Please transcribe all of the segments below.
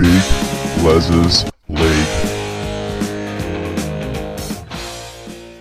Big Les's.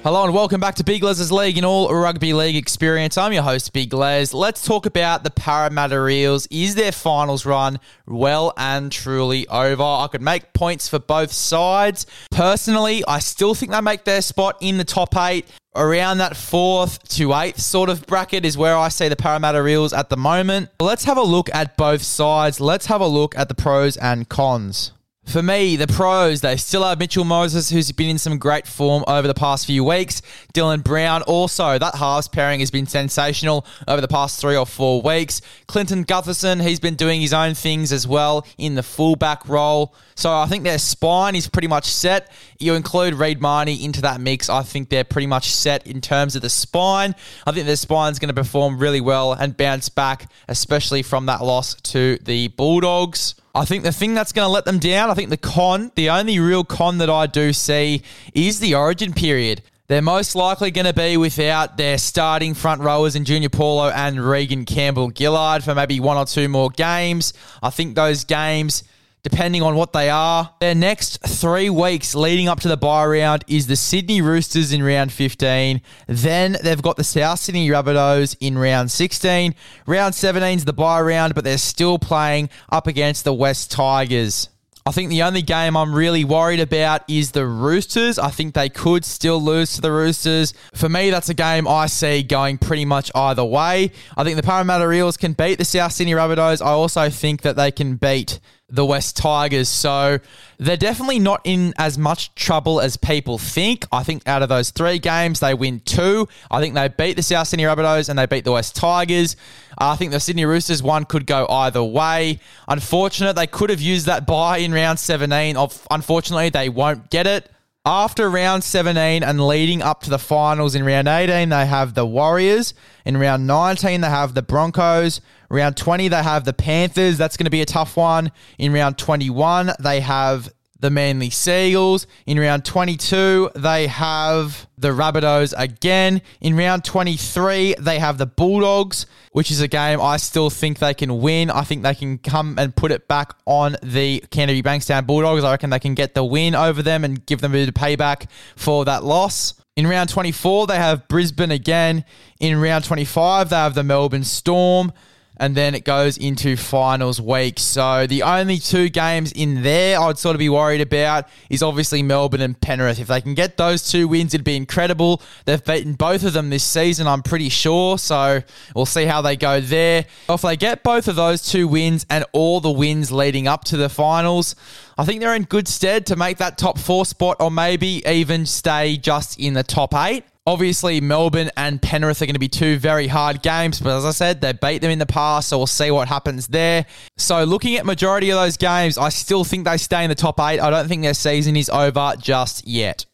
Hello and welcome back to Big Les's League in all rugby league experience. I'm your host, Big Les. Let's talk about the Parramatta Eels. Is their finals run well and truly over? I could make points for both sides. Personally, I still think they make their spot in the top eight. Around that fourth to eighth sort of bracket is where I see the Parramatta Eels at the moment. Let's have a look at both sides. Let's have a look at the pros and cons. For me, the pros, they still have Mitchell Moses, who's been in some great form over the past few weeks. Dylan Brown, also, that halves pairing has been sensational over the past three or four weeks. Clinton Gutherson, he's been doing his own things as well in the fullback role. So I think their spine is pretty much set. You include Reed Mahoney into that mix, I think they're pretty much set in terms of the spine. I think their spine's going to perform really well and bounce back, especially from that loss to the Bulldogs. I think the thing that's going to let them down, I think the con, the only real con that I do see is the origin period. They're most likely going to be without their starting front rowers in Junior Paulo and Reagan Campbell Gillard for maybe one or two more games. I think those games depending on what they are. Their next three weeks leading up to the bye round is the Sydney Roosters in round 15. Then they've got the South Sydney Rabbitohs in round 16. Round 17 is the bye round, but they're still playing up against the West Tigers. I think the only game I'm really worried about is the Roosters. I think they could still lose to the Roosters. For me, that's a game I see going pretty much either way. I think the Parramatta Eels can beat the South Sydney Rabbitohs. I also think that they can beat the West Tigers. So they're definitely not in as much trouble as people think. I think out of those three games, they win two. I think they beat the South Sydney Rabbitohs and they beat the West Tigers. Uh, I think the Sydney Roosters one could go either way. Unfortunate, they could have used that bye in round 17. Unfortunately, they won't get it. After round 17 and leading up to the finals in round 18, they have the Warriors. In round 19, they have the Broncos. Round 20, they have the Panthers. That's going to be a tough one. In round 21, they have the Manly Sea Eagles. In round 22, they have the Rabbitohs again. In round 23, they have the Bulldogs, which is a game I still think they can win. I think they can come and put it back on the Canterbury Bankstown Bulldogs. I reckon they can get the win over them and give them a bit of payback for that loss. In round 24, they have Brisbane again. In round 25, they have the Melbourne Storm and then it goes into finals week. So the only two games in there I'd sort of be worried about is obviously Melbourne and Penrith. If they can get those two wins, it'd be incredible. They've beaten both of them this season, I'm pretty sure. So we'll see how they go there. If they get both of those two wins and all the wins leading up to the finals, I think they're in good stead to make that top four spot or maybe even stay just in the top eight. Obviously, Melbourne and Penrith are going to be two very hard games, but as I said, they beat them in the past, so we'll see what happens there. So, looking at majority of those games, I still think they stay in the top eight. I don't think their season is over just yet.